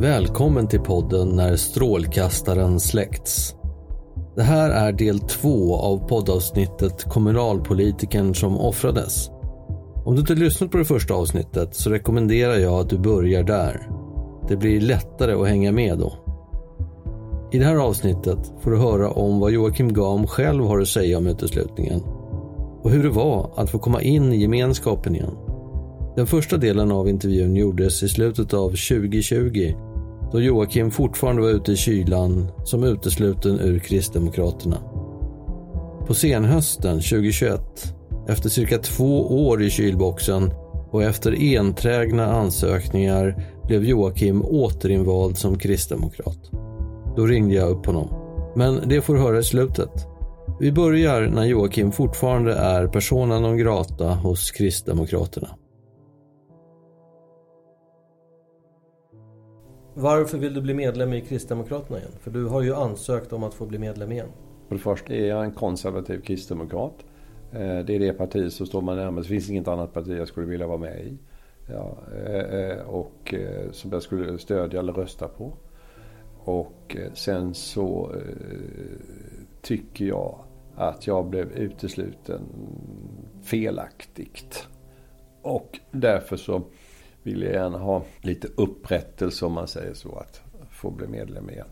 Välkommen till podden När strålkastaren släckts. Det här är del två av poddavsnittet Kommunalpolitiken som offrades. Om du inte lyssnat på det första avsnittet så rekommenderar jag att du börjar där. Det blir lättare att hänga med då. I det här avsnittet får du höra om vad Joakim Gam själv har att säga om uteslutningen och hur det var att få komma in i gemenskapen igen. Den första delen av intervjun gjordes i slutet av 2020 då Joakim fortfarande var ute i kylan som utesluten ur Kristdemokraterna. På senhösten 2021, efter cirka två år i kylboxen och efter enträgna ansökningar blev Joakim återinvald som kristdemokrat. Då ringde jag upp honom. Men det får du höra i slutet. Vi börjar när Joakim fortfarande är persona non grata hos Kristdemokraterna. Varför vill du bli medlem i Kristdemokraterna igen? För du har ju ansökt om att få bli medlem igen. För det första är jag en konservativ kristdemokrat. Eh, det är det parti som står mig närmast. Det finns inget annat parti jag skulle vilja vara med i. Ja, eh, eh, och som jag skulle stödja eller rösta på. Och sen så tycker jag att jag blev utesluten felaktigt. Och därför så vill jag gärna ha lite upprättelse om man säger så, att få bli medlem igen.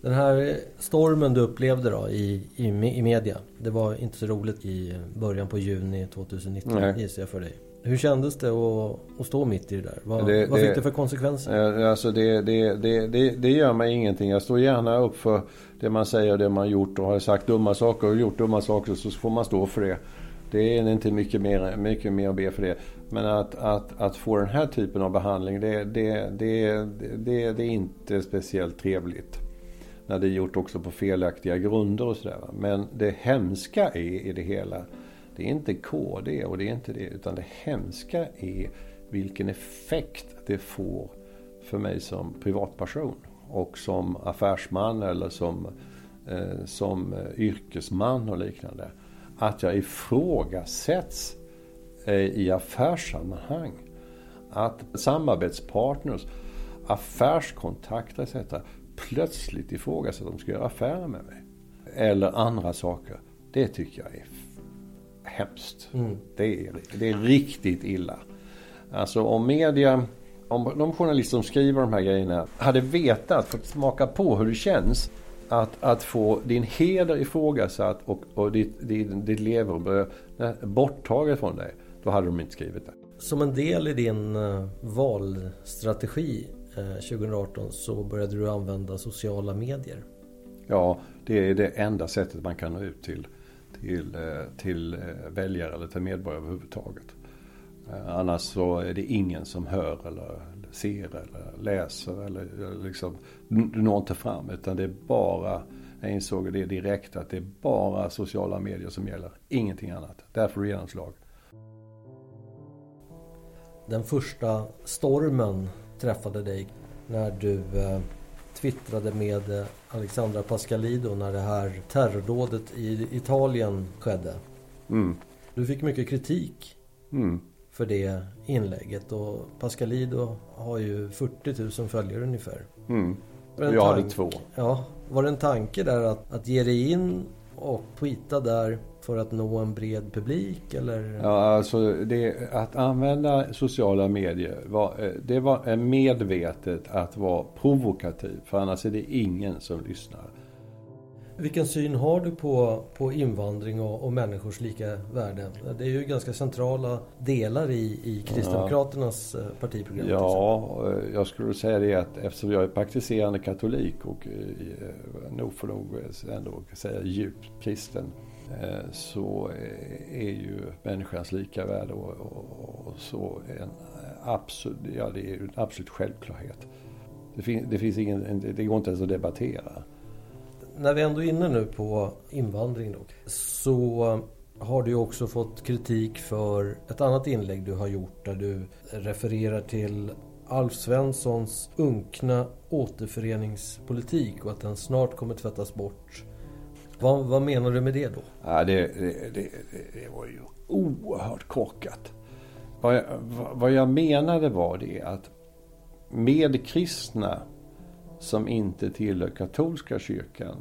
Den här stormen du upplevde då i, i, i media, det var inte så roligt i början på juni 2019 Nej. gissar jag för dig. Hur kändes det att, att stå mitt i det där? Vad, det, vad fick det för konsekvenser? Alltså det, det, det, det, gör mig ingenting. Jag står gärna upp för det man säger och det man gjort och har sagt dumma saker och gjort dumma saker så får man stå för det. Det är inte mycket mer, mycket mer att be för det. Men att, att, att få den här typen av behandling det, det, det, det, det är inte speciellt trevligt. När det är gjort också på felaktiga grunder och sådär. Men det hemska är i det hela, det är inte KD och det är inte det. Utan det hemska är vilken effekt det får för mig som privatperson. Och som affärsman eller som, eh, som eh, yrkesman och liknande att jag ifrågasätts i affärssammanhang. Att samarbetspartners, affärskontakter etc. plötsligt ifrågasätter att de ska göra affärer med mig. Eller andra saker. Det tycker jag är hemskt. Mm. Det, är, det är riktigt illa. Alltså om media, om de journalister som skriver de här grejerna hade vetat, fått smaka på hur det känns att, att få din heder ifrågasatt och, och ditt, ditt, ditt levebröd borttaget från dig. Då hade de inte skrivit det. Som en del i din uh, valstrategi uh, eh, 2018 så började du använda sociala medier. Ja, det är det enda sättet man kan nå ut till, till, uh, till väljare eller till medborgare överhuvudtaget. Annars så är det ingen som hör eller ser eller läser eller liksom, du når inte fram utan det är bara, jag insåg det direkt att det är bara sociala medier som gäller, ingenting annat. Därför genomslag. Den första stormen träffade dig när du eh, twittrade med eh, Alexandra Pascalido när det här terrordådet i Italien skedde. Mm. Du fick mycket kritik. Mm för det inlägget. Och Pascalido har ju 40 000 följare ungefär. Mm. Jag hade två. Ja, var det en tanke där att, att ge dig in och tweeta där för att nå en bred publik eller? Ja, alltså det, att använda sociala medier var, eh, det var medvetet att vara provokativ. För annars är det ingen som lyssnar. Vilken syn har du på, på invandring och, och människors lika värde? Det är ju ganska centrala delar i, i Kristdemokraternas ja. Eh, partiprogram. Ja, eh, jag skulle säga det att eftersom jag är praktiserande katolik och eh, nog får nog ändå säga djupt kristen så är ju människans lika värde och, och, och så en absolut, ja, det är en absolut självklarhet. Det, fin, det, finns ingen, det går inte ens att debattera när vi ändå är inne nu på invandring då, så har du också fått kritik för ett annat inlägg du har gjort där du refererar till Alf Svenssons unkna återföreningspolitik och att den snart kommer tvättas bort. Vad, vad menar du med det då? Ja, det, det, det, det var ju oerhört korkat. Vad jag, vad jag menade var det att medkristna som inte tillhör katolska kyrkan,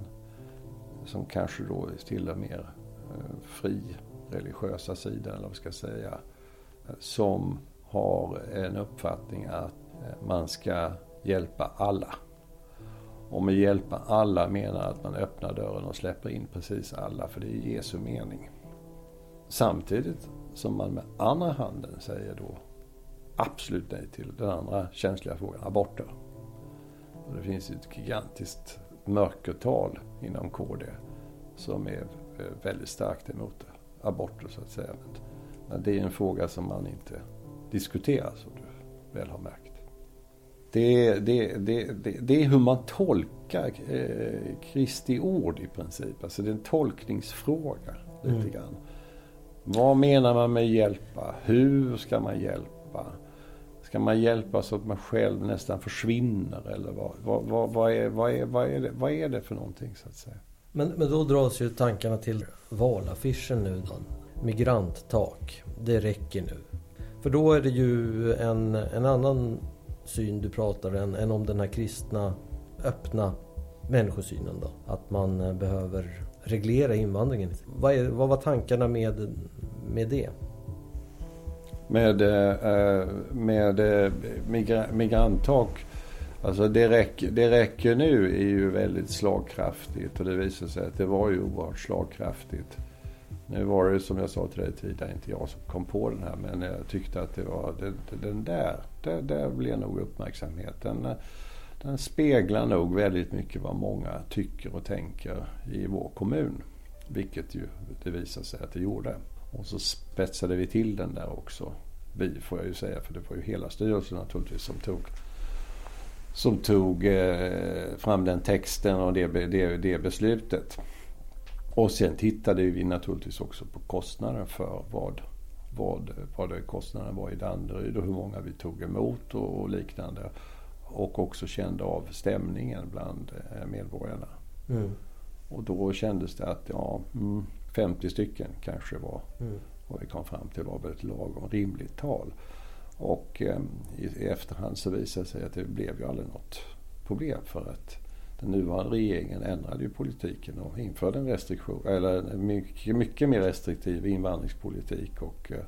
som kanske då tillhör mer eh, fri religiösa sidan eller vad ska säga, eh, som har en uppfattning att eh, man ska hjälpa alla. Och med hjälpa alla menar att man öppnar dörren och släpper in precis alla, för det är Jesu mening. Samtidigt som man med andra handen säger då absolut nej till den andra känsliga frågan, aborter. Det finns ett gigantiskt mörkertal inom KD som är eh, väldigt starkt emot aborter så att säga. Men det är en fråga som man inte diskuterar som du väl har märkt. Det är, det, det, det, det är hur man tolkar eh, Kristi ord i princip. Alltså det är en tolkningsfråga lite mm. grann. Vad menar man med hjälpa? Hur ska man hjälpa? Ska man hjälpa så att man själv nästan försvinner? Eller vad, vad, vad, vad, är, vad, är, vad, är, det, vad är det för någonting så att säga? Men, men då dras ju tankarna till valaffischen nu då. Migranttak. Det räcker nu. För då är det ju en, en annan syn du pratar än, än om den här kristna öppna människosynen då. Att man eh, behöver reglera invandringen. Vad, är, vad var tankarna med, med det? Med, eh, eh, med eh, migra, migranttak. Alltså det, räcker, det räcker nu är ju väldigt slagkraftigt och det visar sig att det var ju oerhört slagkraftigt. Nu var det som jag sa till dig tidigare inte jag som kom på den här men jag tyckte att det var den, den där, där, där blev nog uppmärksamheten. Den speglar nog väldigt mycket vad många tycker och tänker i vår kommun. Vilket ju det visar sig att det gjorde. Och så spetsade vi till den där också. Vi får jag ju säga för det var ju hela styrelsen naturligtvis som tog som tog eh, fram den texten och det, det, det beslutet. Och sen tittade vi naturligtvis också på kostnaden för vad, vad, vad kostnaden var i Danderyd och hur många vi tog emot och, och liknande. Och också kände av stämningen bland eh, medborgarna. Mm. Och då kändes det att ja, 50 mm, stycken kanske var mm. vad vi kom fram till var väl ett lagom rimligt tal. Och eh, i, i efterhand så visade det sig att det blev ju aldrig något problem för att den nuvarande regeringen ändrade ju politiken och införde en restriktion, eller en mycket, mycket mer restriktiv invandringspolitik. Och eh,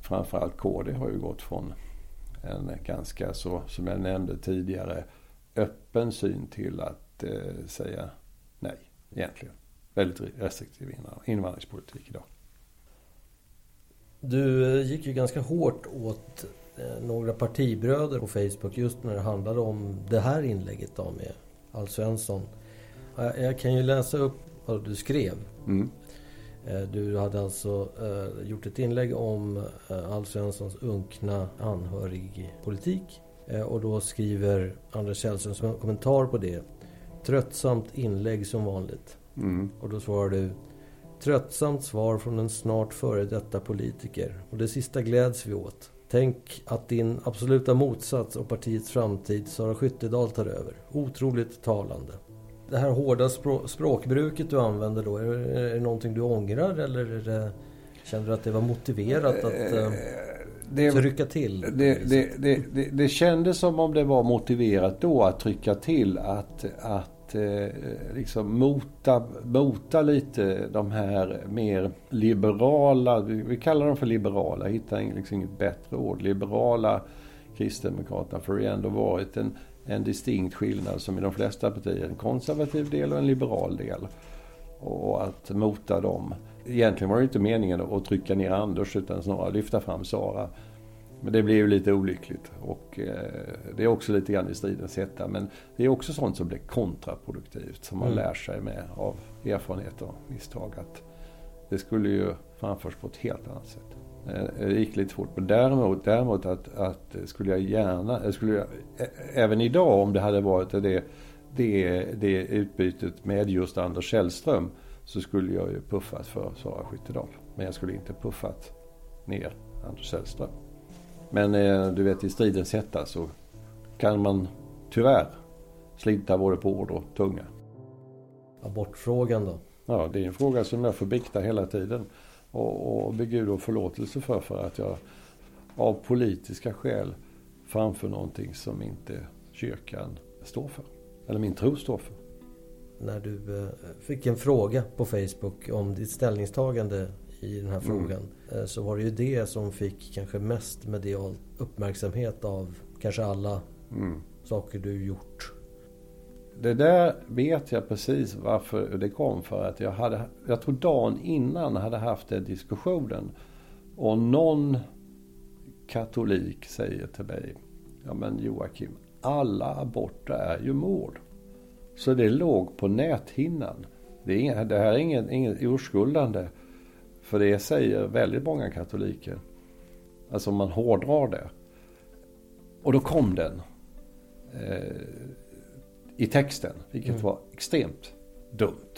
framförallt KD har ju gått från en ganska så, som jag nämnde tidigare, öppen syn till att eh, säga nej egentligen. Väldigt restriktiv invandringspolitik idag. Du eh, gick ju ganska hårt åt eh, några partibröder på Facebook just när det handlade om det här inlägget då med Alf Svensson. Jag kan ju läsa upp vad du skrev. Mm. Eh, du hade alltså gjort ett inlägg om Alf Svenssons unkna anhörigpolitik. Och då skriver Anders Källström som en kommentar på det. Tröttsamt inlägg som vanligt. Mm. Och då svarar du. Tröttsamt svar från en snart före detta politiker. Och det sista gläds vi åt. Tänk att din absoluta motsats och partiets framtid, Sara Skyttedal, tar över. Otroligt talande. Det här hårda språkbruket du använder då, är det, är det någonting du ångrar eller det, känner du att det var motiverat att eh, det, trycka till? Det, det, det, det, kändes som om det var motiverat då att trycka till att, att att eh, liksom mota, mota lite de här mer liberala, vi kallar dem för liberala, hittar liksom inget bättre ord, liberala Kristdemokraterna. För det har ändå varit en, en distinkt skillnad som i de flesta partier, en konservativ del och en liberal del. Och att mota dem. Egentligen var det inte meningen att trycka ner Anders utan snarare lyfta fram Sara. Men det blir ju lite olyckligt och eh, det är också lite grann i stridens hetta. Men det är också sånt som blir kontraproduktivt som man mm. lär sig med av erfarenhet och misstag. Att det skulle ju framförs på ett helt annat sätt. Eh, det gick lite fort. Men däremot, däremot att, att skulle jag gärna, skulle jag, även idag om det hade varit det, det, det utbytet med just Anders Källström så skulle jag ju puffat för Sara Skyttedal. Men jag skulle inte puffat ner Anders Källström. Men eh, du vet i stridens hetta så kan man tyvärr slita både på ord och tunga. Abortfrågan då? Ja, det är en fråga som jag får bikta hela tiden. Och, och be Gud om förlåtelse för, för att jag av politiska skäl framför någonting som inte kyrkan står för. Eller min tro står för. När du eh, fick en fråga på Facebook om ditt ställningstagande i den här frågan. Mm. Så var det ju det som fick kanske mest medial uppmärksamhet av kanske alla mm. saker du gjort. Det där vet jag precis varför det kom för att jag hade, jag tror dagen innan hade haft den diskussionen. Och någon katolik säger till mig, ja men Joakim, alla aborter är ju mord. Så det låg på näthinnan. Det, är det här är inget, inget urskuldande. För det säger väldigt många katoliker. Alltså om man hårdrar det. Och då kom den. Eh, I texten. Vilket mm. var extremt dumt.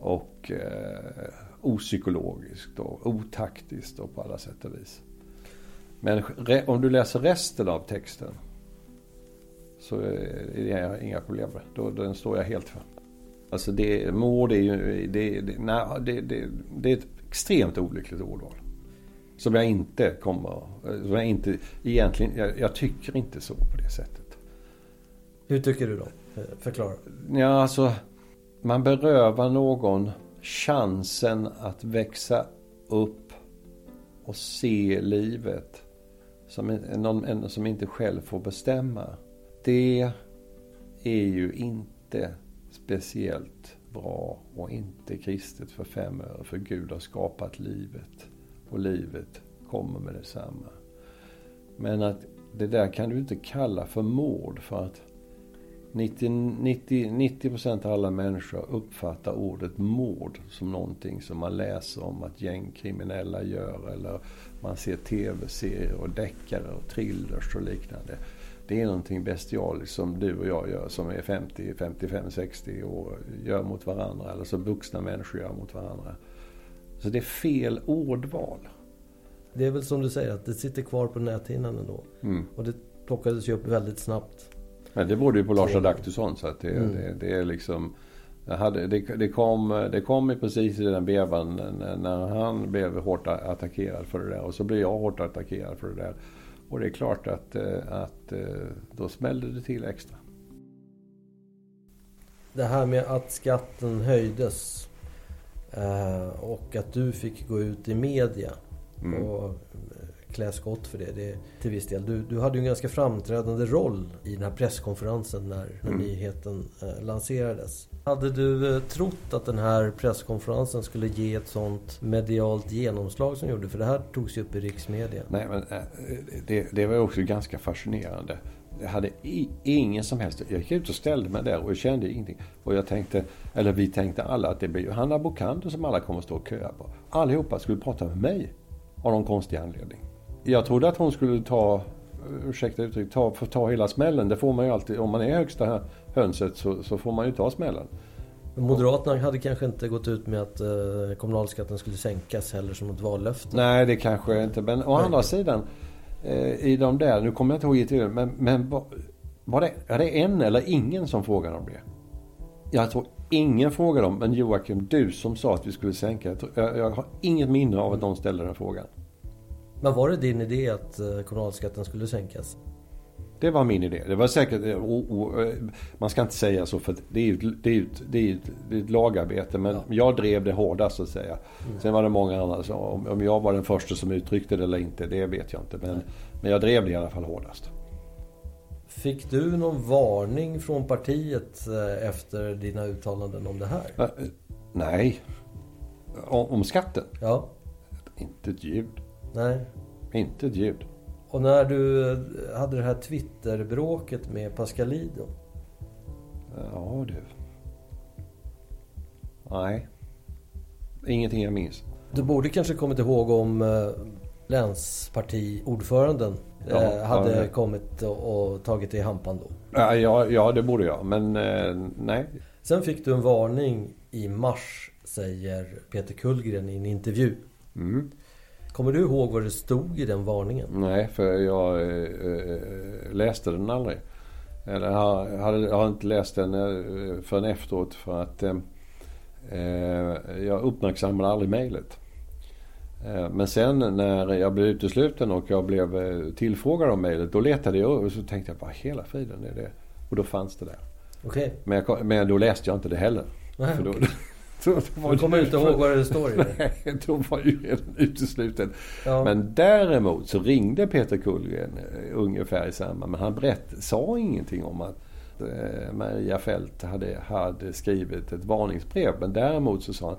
Och eh, opsykologiskt och otaktiskt och på alla sätt och vis. Men om du läser resten av texten. Så är det inga problem med Då, Den står jag helt för. Alltså det, mord är ju, det, det, nej, det, det, det är ett extremt olyckligt ordval. Som jag inte kommer, som jag inte, egentligen, jag, jag, tycker inte så på det sättet. Hur tycker du då? Förklara. Ja, alltså, man berövar någon chansen att växa upp och se livet som någon en, som inte själv får bestämma. Det är ju inte speciellt bra och inte kristet för fem öre. För Gud har skapat livet och livet kommer med detsamma. Men att det där kan du inte kalla för mord för att 90, 90, 90 av alla människor uppfattar ordet mord som någonting som man läser om att gängkriminella gör eller man ser tv-serier och deckare och thrillers och liknande. Det är någonting bestialiskt som du och jag gör som är 50, 55, 60 år gör mot varandra. Eller som vuxna människor gör mot varandra. Så det är fel ordval. Det är väl som du säger att det sitter kvar på näthinnan ändå. Mm. Och det plockades ju upp väldigt snabbt. Men det berodde ju på Lars Adaktusson så att det, mm. det, det, är liksom hade, det, det, kom, det kom ju precis i den vevan när han blev hårt attackerad för det där. Och så blev jag hårt attackerad för det där. Och det är klart att, eh, att eh, då smällde det till extra. Det här med att skatten höjdes eh, och att du fick gå ut i media mm. och klä skott för det. det till viss del. Du, du hade ju en ganska framträdande roll i den här presskonferensen när, när mm. nyheten eh, lanserades. Hade du eh, trott att den här presskonferensen skulle ge ett sånt medialt genomslag som gjorde? För det här togs ju upp i riksmedia. Nej, men eh, det, det var också ganska fascinerande. Jag hade ingen som helst... Jag gick ut och ställde mig där och jag kände ingenting. Och jag tänkte, eller vi tänkte alla att det blir Hanna Bokander som alla kommer att stå och köa på. Allihopa skulle prata med mig. Av någon konstig anledning. Jag trodde att hon skulle ta, ursäkta uttryck, ta, ta hela smällen. Det får man ju alltid. Om man är högsta hönset så, så får man ju ta smällen. Moderaterna hade kanske inte gått ut med att eh, kommunalskatten skulle sänkas heller som ett vallöfte. Nej, det kanske inte. Men å andra sidan, eh, i de där, nu kommer jag inte ihåg i till men, men var, var det, är det en eller ingen som frågade om det? Jag tror ingen frågade om, men Joakim, du som sa att vi skulle sänka. Jag, tror, jag, jag har inget minne av att någon ställde den frågan. Men var det din idé att eh, kommunalskatten skulle sänkas? Det var min idé. Det var säkert, eh, och, och, eh, man ska inte säga så för det är ju det är det är det är ett lagarbete. Men ja. jag drev det hårdast så att säga. Mm. Sen var det många andra om, om jag var den första som uttryckte det eller inte, det vet jag inte. Men, men jag drev det i alla fall hårdast. Fick du någon varning från partiet efter dina uttalanden om det här? Nej. Om, om skatten? Ja. Inte ett ljud. Nej. Inte ett ljud. Och när du eh, hade det här Twitter-bråket med Pascalido? Ja du. Nej. Ingenting jag minns. Du borde kanske kommit ihåg om eh, länspartiordföranden ja, eh, hade ja, kommit och, tagit dig i hampan då? Ja, ja, det borde jag. Men nej. Sen fick du en varning i mars, säger Peter Kullgren i en intervju. Mm. Kommer du ihåg vad det stod i den varningen? Nej, för jag äh, läste den aldrig. Eller jag hade, har inte läst den äh, förrän efteråt för att äh, jag uppmärksammade aldrig mejlet. Eh, men sen när jag blev utesluten och jag blev eh, tillfrågad om mejlet. Då letade jag och så tänkte jag, vad hela friden är det? Och då fanns det där. Okay. Men, jag, men då läste jag inte det heller. Nej, för då, okay. Du kommer inte ihåg vad det står i det? Nej, då var ju redan utesluten. Ja. Men däremot så ringde Peter Kullgren uh, ungefär i samma. Men han berätt, sa ingenting om att uh, Maria Fält hade, hade skrivit ett varningsbrev. Men däremot så sa han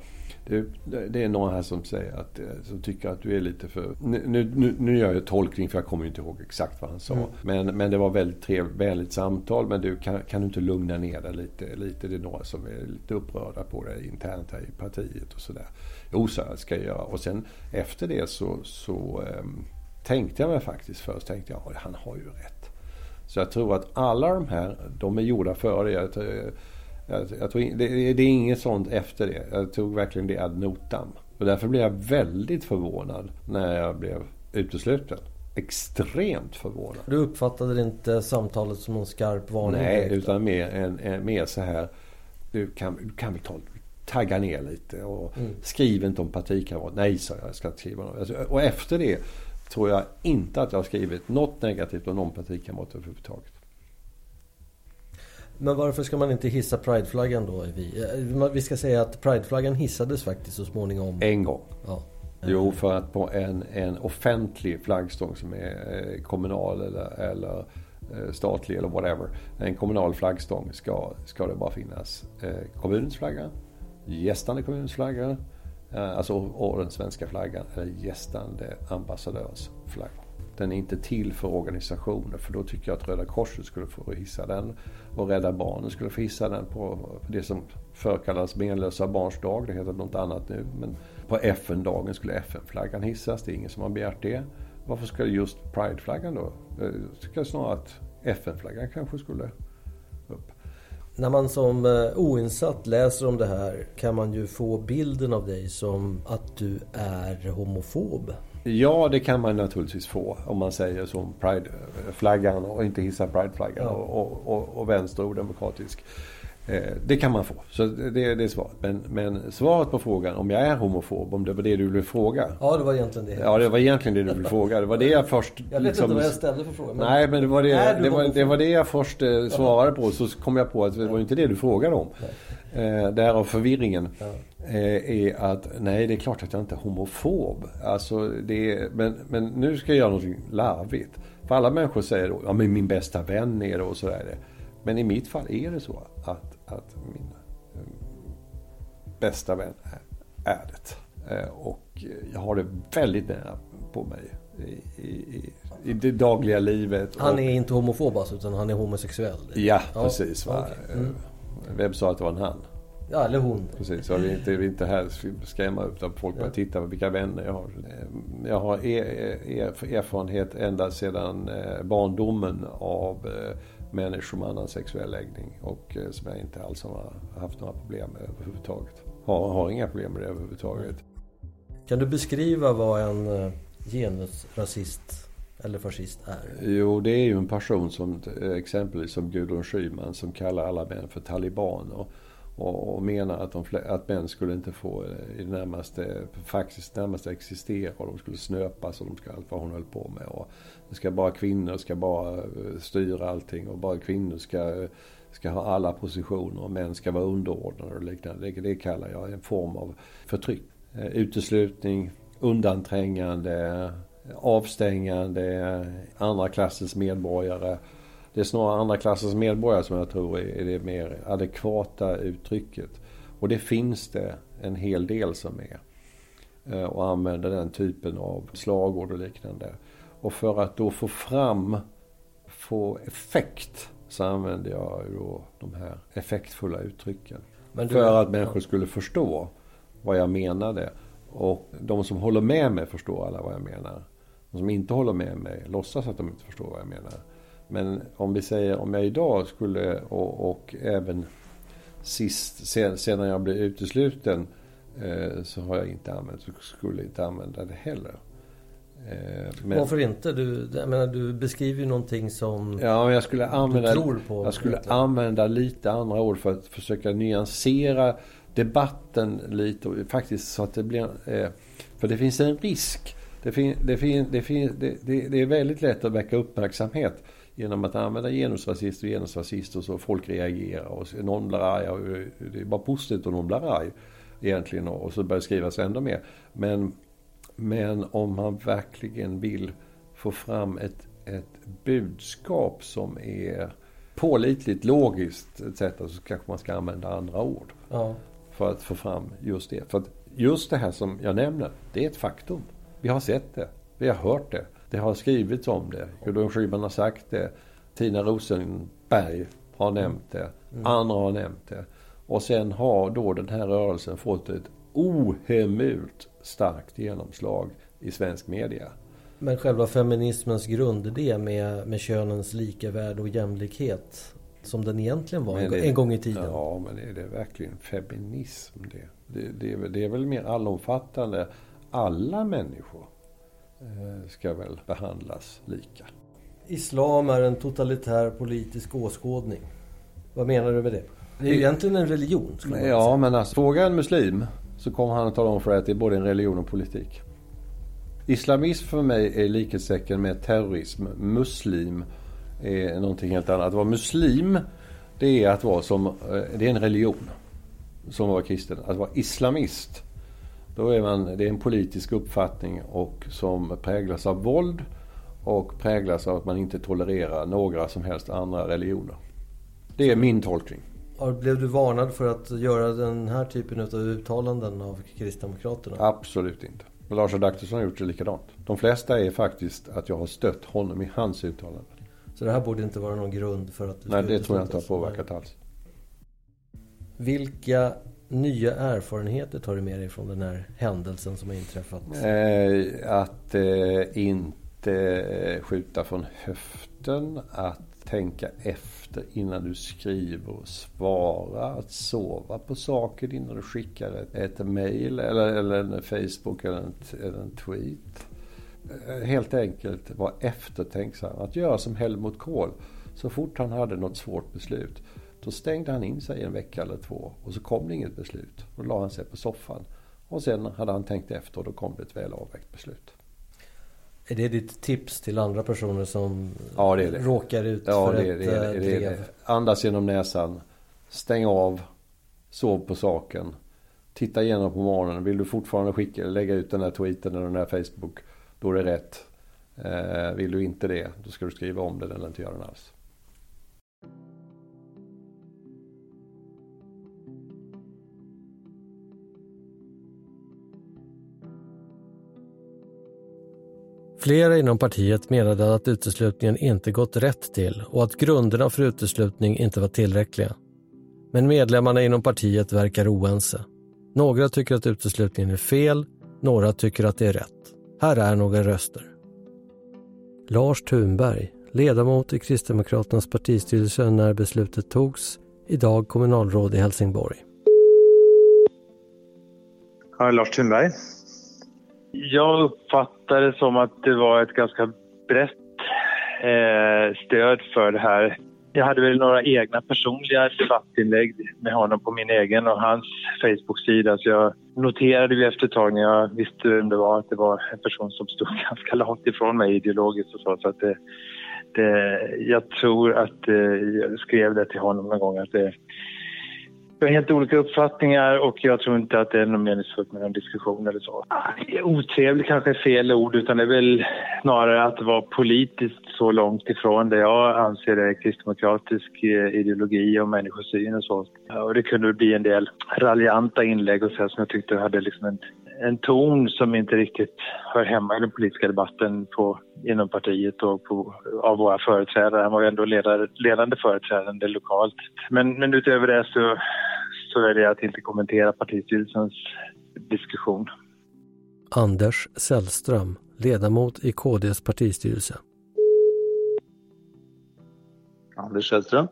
det, är några här som säger att, som tycker att du är lite för... Nu, nu, nu gör jag tolkning för jag kommer inte ihåg exakt vad han sa. Mm. Men, men det var väldigt trevligt, vänligt samtal. Men du, kan, kan du inte lugna ner dig lite, lite? Det är några som är lite upprörda på det internt här i partiet och sådär. Jo, så ska jag göra. Och sen efter det så, så um, tänkte jag mig faktiskt först, tänkte jag, han har ju rätt. Så jag tror att alla de här, de är gjorda före det. Jag, jag tror, det, det, är inget sånt efter det. Jag tog verkligen det ad notam. Och därför blev jag väldigt förvånad när jag blev utesluten. Extremt förvånad. Du uppfattade inte samtalet som någon skarp varning? Nej, utan mer, en, en, mer så här. Du kan, kan vi ta, tagga ner lite och mm. skriv inte om partikamrat. Nej, sa jag, jag ska inte skriva något. Alltså, och efter det tror jag inte att jag har skrivit något negativt om någon partikamrat överhuvudtaget. Men varför ska man inte hissa prideflaggan då? Vi, eh, vi ska säga att prideflaggan hissades faktiskt så småningom. En gång. Ja. Jo, för att på en, en offentlig flaggstång som är eh, kommunal eller, eller eh, statlig eller whatever. En kommunal flaggstång ska, ska det bara finnas kommunens flagga, gästande kommunens flagga, alltså och den svenska flaggan, eller gästande ambassadörs flagga. Den är inte till för organisationer för då tycker jag att Röda Korset skulle få hissa den och Rädda Barnen skulle få hissa den på det som förr kallades menlösa barns dag. Det heter något annat nu. Men på FN-dagen skulle FN-flaggan hissas. Det är ingen som har begärt det. Varför ska just Pride-flaggan då? Eh, jag tycker snarare att FN-flaggan kanske skulle upp. När man som eh, oinsatt läser om det här kan man ju få bilden av dig som att du är homofob. Ja, det kan man naturligtvis få om man säger som Pride-flaggan och inte hissar Pride-flaggan ja. och, och, och vänster och demokratisk. Eh, det kan man få. Så det, det är svaret. Men, men, svaret på frågan om jag är homofob, om det var det du ville fråga. Ja, det var egentligen det. Ja, det var egentligen det du ville fråga. Det var det jag först... Jag vet liksom, inte vad jag ställde för fråga. Men... Nej, men det var det, det, var, det var det jag först eh, svarade på. Så kom jag på att det var inte det du frågade om. Eh, därav förvirringen. Ja. Eh, är att nej, det är klart att jag inte är homofob. Alltså, det är, men, men nu ska jag göra någonting larvigt. För alla människor säger då, ja men min bästa vän är det och så är det. Men i mitt fall är det så att, att min um, bästa vän är, det. Uh, och jag har det väldigt nära på mig i, i, i det dagliga livet. Han är inte homofob alltså, utan han är homosexuell? Ja, ja. precis. Okay. Mm. Vem sa att det var en han? Ja, eller hon. Precis, så vi är inte, vi är inte här skrämma upp att folk börjar titta på vilka vänner jag har. Jag har erfarenhet ända sedan eh, barndomen av eh, människor med annan sexuell läggning och eh, som jag inte alls har haft några problem med överhuvudtaget. Har, har inga problem med det överhuvudtaget. Kan du beskriva vad en genusrasist eller fascist är? Jo, det är ju en person som exempelvis som Gudrun Schyman som kallar alla män för talibaner och, och menar att, de, att män skulle inte få eh, i det närmaste, faktiskt närmaste existera och de skulle snöpas och de ska allt vad hon höll på med. Och det ska bara kvinnor ska bara eh, styra allting och bara kvinnor ska, eh, ska ha alla positioner och män ska vara underordnade och liknande. Det, det kallar jag en form av förtryck. Uteslutning, undanträngande, avstängande, andra klassens medborgare det är snarare andra klassens medborgare som jag tror är det mer adekvata uttrycket. Och det finns det en hel del som är. Eh, och använder den typen av slagord och liknande. Och för att då få fram, få effekt så använder jag då de här effektfulla uttrycken. Du... För att människor skulle förstå vad jag menade. Och de som håller med mig förstår alla vad jag menar. De som inte håller med mig låtsas att de inte förstår vad jag menar. Men om vi säger om jag idag skulle och, och även sist, sen, sedan jag blev utesluten eh, så har jag inte använt, skulle inte använda det heller. Eh, men, Varför inte? Du, jag menar, du beskriver ju någonting som ja, jag skulle använda, du tror på. Jag skulle använda lite andra ord för att försöka nyansera debatten lite. Faktiskt så att det blir... Eh, för det finns en risk. Det, fin, det, fin, det, fin, det, det är väldigt lätt att väcka uppmärksamhet genom att använda genusrasist och genusrasist och så folk reagerar och någon blir arg. Och det är bara positivt om någon blir arg egentligen och så börjar det skrivas ännu mer. Men, men om man verkligen vill få fram ett, ett budskap som är pålitligt, logiskt etc. så kanske man ska använda andra ord. Ja. För att få fram just det. För att just det här som jag nämner, det är ett faktum. Vi har sett det. Vi har hört det. Det har skrivits om det. Gudrun Schyman har sagt det. Tina Rosenberg har nämnt det. Mm. Andra har nämnt det. Och sen har då den här rörelsen fått ett ohemult starkt genomslag i svensk media. Men själva feminismens grundidé med, med könens lika värde och jämlikhet som den egentligen var en, en gång i tiden. Ja, men är det verkligen feminism det? Det, det, det är väl mer allomfattande. Alla människor ska väl behandlas lika. Islam är en totalitär politisk åskådning. Vad menar du med det? Det är ju egentligen en religion. Ja, men alltså, fråga en muslim så kommer han att tala om för dig att det är både en religion och politik. Islamism för mig är likhetstecken med terrorism. Muslim är någonting helt annat. Att vara muslim det är att vara som, eh, det är en religion. Som att vara kristen. Att vara islamist då är man, det är en politisk uppfattning och som präglas av våld och präglas av att man inte tolererar några som helst andra religioner. Det är min tolkning. Blev du varnad för att göra den här typen av uttalanden av Kristdemokraterna? Absolut inte. Lars Adaktusson har gjort det likadant. De flesta är faktiskt att jag har stött honom i hans uttalanden. Så det här borde inte vara någon grund för att du Nej, det tror jag inte har påverkat alls. Vilka nya erfarenheter tar du med dig från den här händelsen som har inträffat? Eh, att eh, inte eh, skjuta från höften. Att tänka efter innan du skriver och svarar. Att sova på saker innan du skickar ett, ett mail eller, eller en Facebook eller en, eller en tweet. Eh, helt enkelt vara eftertänksam. Att göra som Helmut Kohl. Så fort han hade något svårt beslut då stängde han in sig en vecka eller två och så kom det inget beslut. Då la han sig på soffan. Och sen hade han tänkt efter och då kom det ett väl avvägt beslut. Är det ditt tips till andra personer som ja, det det. råkar ut ja, för det, ett det, det, det, drev? Det, Andas genom näsan. Stäng av. Sov på saken. Titta igenom på morgonen. Vill du fortfarande skicka, lägga ut den här tweeten eller den här Facebook. Då är det rätt. Eh, vill du inte det, då ska du skriva om den eller inte göra den alls. Flera inom partiet menade att uteslutningen inte gått rätt till och att grunderna för uteslutning inte var tillräckliga. Men medlemmarna inom partiet verkar oense. Några tycker att uteslutningen är fel, några tycker att det är rätt. Här är några röster. Lars Thunberg, ledamot i Kristdemokraternas partistyrelse när beslutet togs, idag kommunalråd i Helsingborg. Här är Lars Thunberg. Jag uppfattar det som att det var ett ganska brett eh, stöd för det här. Jag hade väl några egna personliga debattinlägg med honom på min egen och hans Facebook-sida. Så jag noterade ju efter ett tag när jag visste vem det var att det var en person som stod ganska långt ifrån mig ideologiskt och så. så att det, det, jag tror att eh, jag skrev det till honom någon gång att det, vi har helt olika uppfattningar och jag tror inte att det är något meningsfullt med någon diskussion eller så. Ah, Otrevlig kanske är fel ord utan det är väl snarare att vara politiskt så långt ifrån det jag anser är kristdemokratisk eh, ideologi och människosyn och så. Och det kunde bli en del raljanta inlägg och så som jag tyckte hade liksom en, en ton som inte riktigt hör hemma i den politiska debatten på, inom partiet och på, av våra företrädare. Han var ju ändå ledare, ledande företrädare lokalt. Men, men utöver det så så väljer jag att inte kommentera partistyrelsens diskussion. Anders Sällström, ledamot i KDs partistyrelse. Anders Sällström.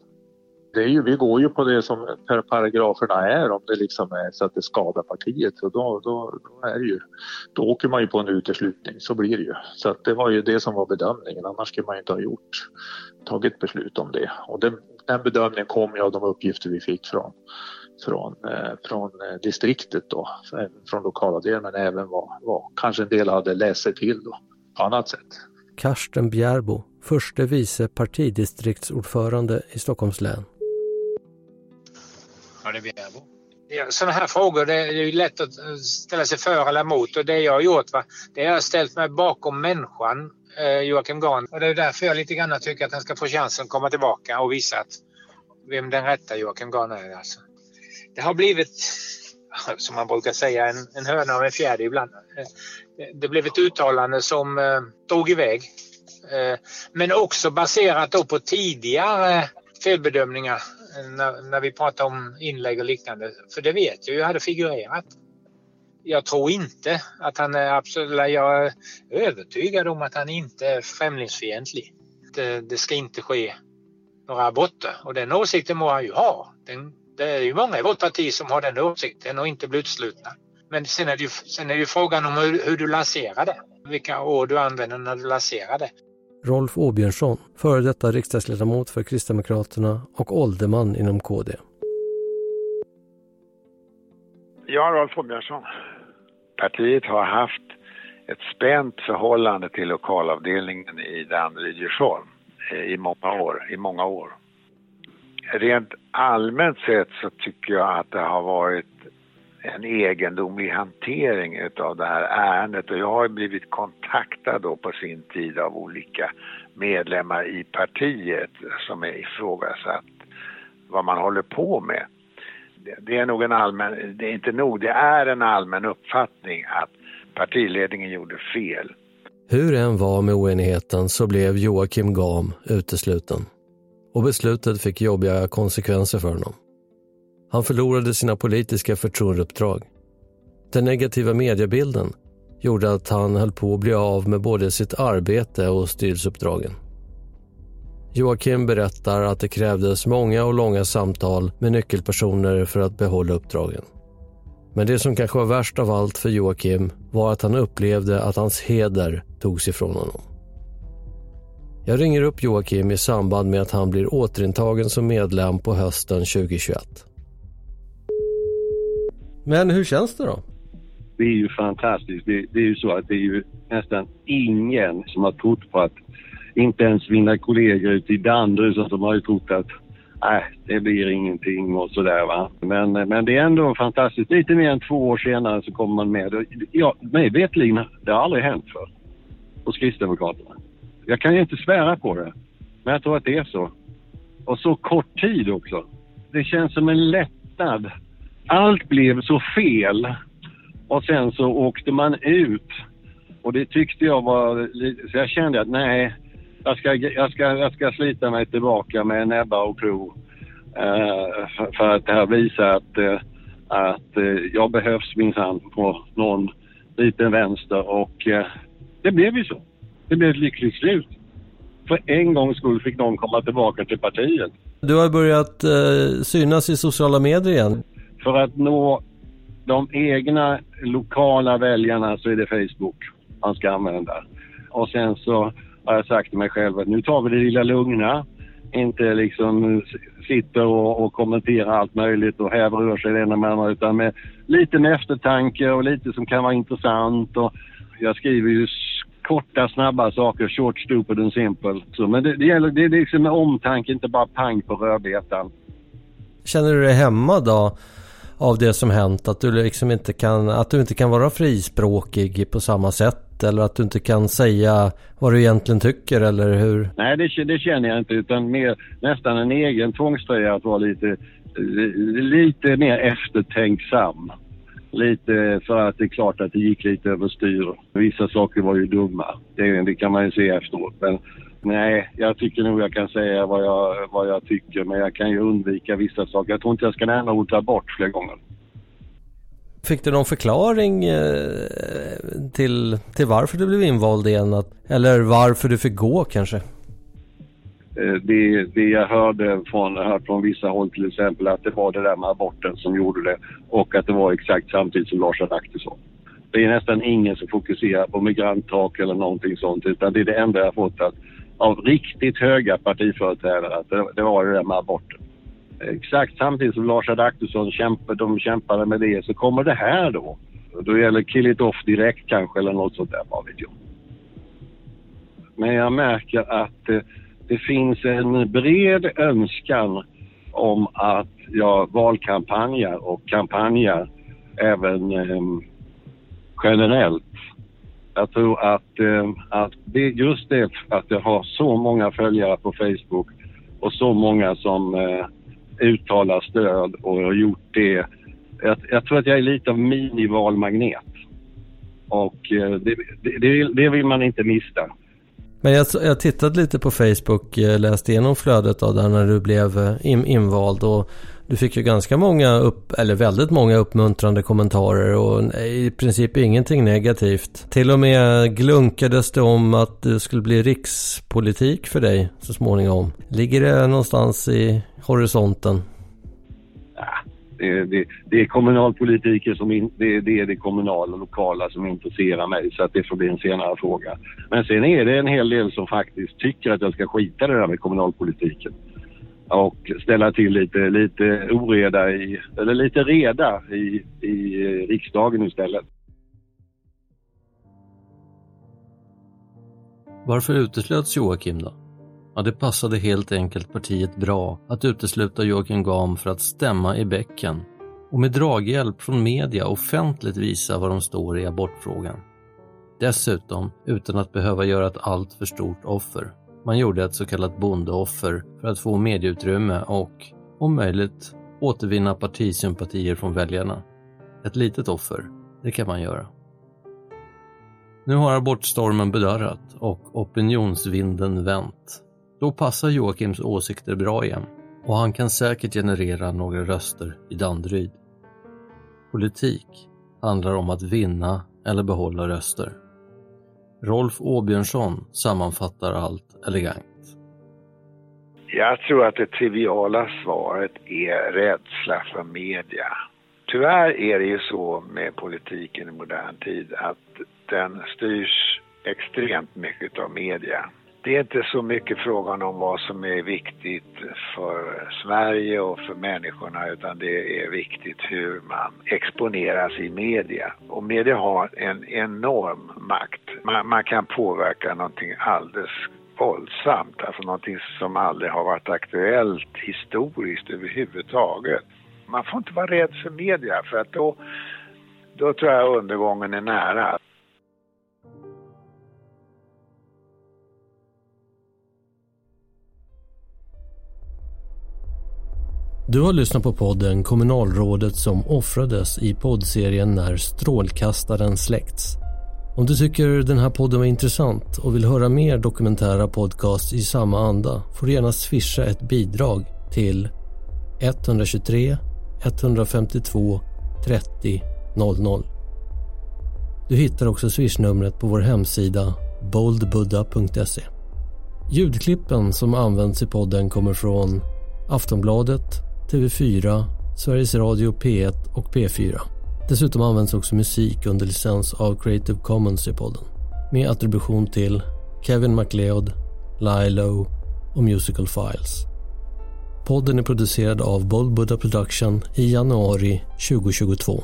Det är ju, vi går ju på det som paragraferna är om det liksom är så att det skadar partiet. Och då, då, då, är ju, då åker man ju på en uteslutning, så blir det ju. Så att det var ju det som var bedömningen, annars skulle man ju inte ha gjort, tagit beslut om det. Och den, den bedömningen kom ju av de uppgifter vi fick från från, eh, från eh, distriktet då, eh, från lokala delen men även vad, vad kanske en del hade läst sig till då, på annat sätt. Karsten Bjärbo, förste vice partidistriktsordförande i Stockholms län. Ja, det blir Ja, sådana här frågor det är ju lätt att eh, ställa sig för eller emot och det jag har gjort va, det är att jag ställt mig bakom människan eh, Joakim Gahn och det är därför jag lite grann tycker att han ska få chansen att komma tillbaka och visa att vem den rätta Joakim Gahn är. Alltså. Det har blivit, som man brukar säga, en, en höna och en fjäder ibland. Eh, det blev ett uttalande som eh, drog iväg. Eh, men också baserat då på tidigare felbedömningar när, när vi pratar om inlägg och liknande. För det vet jag ju hade figurerat. Jag tror inte att han är absolut, jag är övertygad om att han inte är främlingsfientlig. Det, det ska inte ske några aborter och den åsikten må han ju ha. Den, det är ju många i vårt parti som har den åsikten och inte blir utslutna. Men sen är det ju, sen är det ju frågan om hur, hur du lanserar det. Vilka ord du använder när du lanserar det. Rolf Åbjörnsson, före detta riksdagsledamot för Kristdemokraterna och ålderman inom KD. Ja, Rolf Åbjörnsson. Partiet har haft ett spänt förhållande till lokalavdelningen i Danderyd Djursholm eh, i många år. I många år. Rent allmänt sett så tycker jag att det har varit en egendomlig hantering utav det här ärendet och jag har blivit kontaktad då på sin tid av olika medlemmar i partiet som är ifrågasatt vad man håller på med. Det är nog en allmän, det är inte nog, det är en allmän uppfattning att partiledningen gjorde fel. Hur det än var med oenigheten så blev Joakim Gam utesluten och beslutet fick jobbiga konsekvenser för honom. Han förlorade sina politiska förtroendeuppdrag. Den negativa mediebilden gjorde att han höll på att bli av med både sitt arbete och styrelseuppdragen. Joakim berättar att det krävdes många och långa samtal med nyckelpersoner för att behålla uppdragen. Men det som kanske var värst av allt för Joakim var att han upplevde att hans heder togs ifrån honom. Jag ringer upp Joakim i samband med att han blir återintagen som medlem på hösten 2021. Men hur känns det då? Det är ju fantastiskt. Det, det, är ju så att det är ju nästan ingen som har trott på att, inte ens mina kollegor ute i Danderyd som har ju trott att nej, det blir ingenting och sådär va. Men, men det är ändå fantastiskt. Lite mer än två år senare så kommer man med. Ja, mig veterligen, det har aldrig hänt för hos Kristdemokraterna. Jag kan ju inte svära på det, men jag tror att det är så. Och så kort tid också. Det känns som en lättnad allt blev så fel. Och sen så åkte man ut. Och det tyckte jag var... Så jag kände att nej, jag ska, jag ska, jag ska slita mig tillbaka med näbbar och klor. Eh, uh, för att det här visar att, uh, att uh, jag behövs minsann på någon liten vänster och det blev ju så. Det blev ett lyckligt slut. För en gångs skull fick någon komma tillbaka till partiet. Du har börjat synas i sociala medier igen. För att nå de egna lokala väljarna så är det Facebook man ska använda. Och sen så har jag sagt till mig själv att nu tar vi det lilla lugna. Inte liksom sitter och, och kommenterar allt möjligt och häver ur sig det ena med andra utan med lite med eftertanke och lite som kan vara intressant. Och jag skriver ju korta, snabba saker, short, stupid and simple. Så, men det, det gäller, det är liksom med omtanke, inte bara pang på rödbetan. Känner du dig hemma då? Av det som hänt? Att du liksom inte kan, att du inte kan vara frispråkig på samma sätt? Eller att du inte kan säga vad du egentligen tycker eller hur? Nej, det, det känner jag inte utan mer, nästan en egen tvångströja att vara lite, lite mer eftertänksam. Lite för att det är klart att det gick lite överstyr. Vissa saker var ju dumma. Det, det kan man ju se efteråt. Men Nej, jag tycker nog jag kan säga vad jag, vad jag tycker men jag kan ju undvika vissa saker. Jag tror inte jag ska nämna ordet abort fler gånger. Fick du någon förklaring eh, till, till varför du blev invald igen? Eller varför du fick gå kanske? Eh, det, det jag hörde från, hört från vissa håll till exempel att det var det där med aborten som gjorde det och att det var exakt samtidigt som Lars Adaktusson. Det är nästan ingen som fokuserar på migranttak eller någonting sånt utan det är det enda jag fått att av riktigt höga partiföreträdare att det, det var det där med aborten. exakt samtidigt som Lars Adaktusson kämpade, de kämpade med det så kommer det här då. Då gäller kill it off direkt kanske eller något sånt där, vad vet jag. Men jag märker att eh, det finns en bred önskan om att jag valkampanjar och kampanjar även eh, generellt. Jag tror att, eh, att det, just det att jag har så många följare på Facebook och så många som eh, uttalar stöd och har gjort det. Jag, jag, tror att jag är lite av minivalmagnet. Och eh, det, det, det vill man inte mista. Men jag, jag tittade lite på Facebook, eh, läste igenom flödet av där när du blev eh, in, invald och du fick ju ganska många, upp, eller väldigt många uppmuntrande kommentarer och i princip ingenting negativt. Till och med glunkades det om att det skulle bli rikspolitik för dig så småningom. Ligger det någonstans i horisonten? Ah, det, det, det, är kommunalpolitiker som in, det, det, är det kommunala och lokala som intresserar mig så att det får bli en senare fråga. Men sen är det en hel del som faktiskt tycker att jag ska skita i det där med kommunalpolitiken och ställa till lite, lite oreda i, eller lite reda i, i riksdagen istället. Varför uteslöts Joakim då? Ja, det passade helt enkelt partiet bra att utesluta Joakim Gam för att stämma i bäcken och med draghjälp från media offentligt visa var de står i abortfrågan. Dessutom utan att behöva göra ett alltför stort offer. Man gjorde ett så kallat bondeoffer för att få medieutrymme och, om möjligt, återvinna partisympatier från väljarna. Ett litet offer, det kan man göra. Nu har abortstormen bedarrat och opinionsvinden vänt. Då passar Joakims åsikter bra igen och han kan säkert generera några röster i Danderyd. Politik handlar om att vinna eller behålla röster. Rolf Åbjörnsson sammanfattar allt elegant. Jag tror att det triviala svaret är rädsla för media. Tyvärr är det ju så med politiken i modern tid att den styrs extremt mycket av media det är inte så mycket frågan om vad som är viktigt för Sverige och för människorna utan det är viktigt hur man exponeras i media. Och media har en enorm makt. Man, man kan påverka någonting alldeles våldsamt, alltså någonting som aldrig har varit aktuellt historiskt överhuvudtaget. Man får inte vara rädd för media för att då, då tror jag undergången är nära. Du har lyssnat på podden Kommunalrådet som offrades i poddserien När strålkastaren släckts. Om du tycker den här podden var intressant och vill höra mer dokumentära podcasts i samma anda får du gärna swisha ett bidrag till 123 152 30 00. Du hittar också swishnumret på vår hemsida boldbuddha.se. Ljudklippen som används i podden kommer från Aftonbladet, TV4, Sveriges Radio P1 och P4. Dessutom används också musik under licens av Creative Commons i podden med attribution till Kevin MacLeod, Lilo och Musical Files. Podden är producerad av Bold Buddha Production i januari 2022.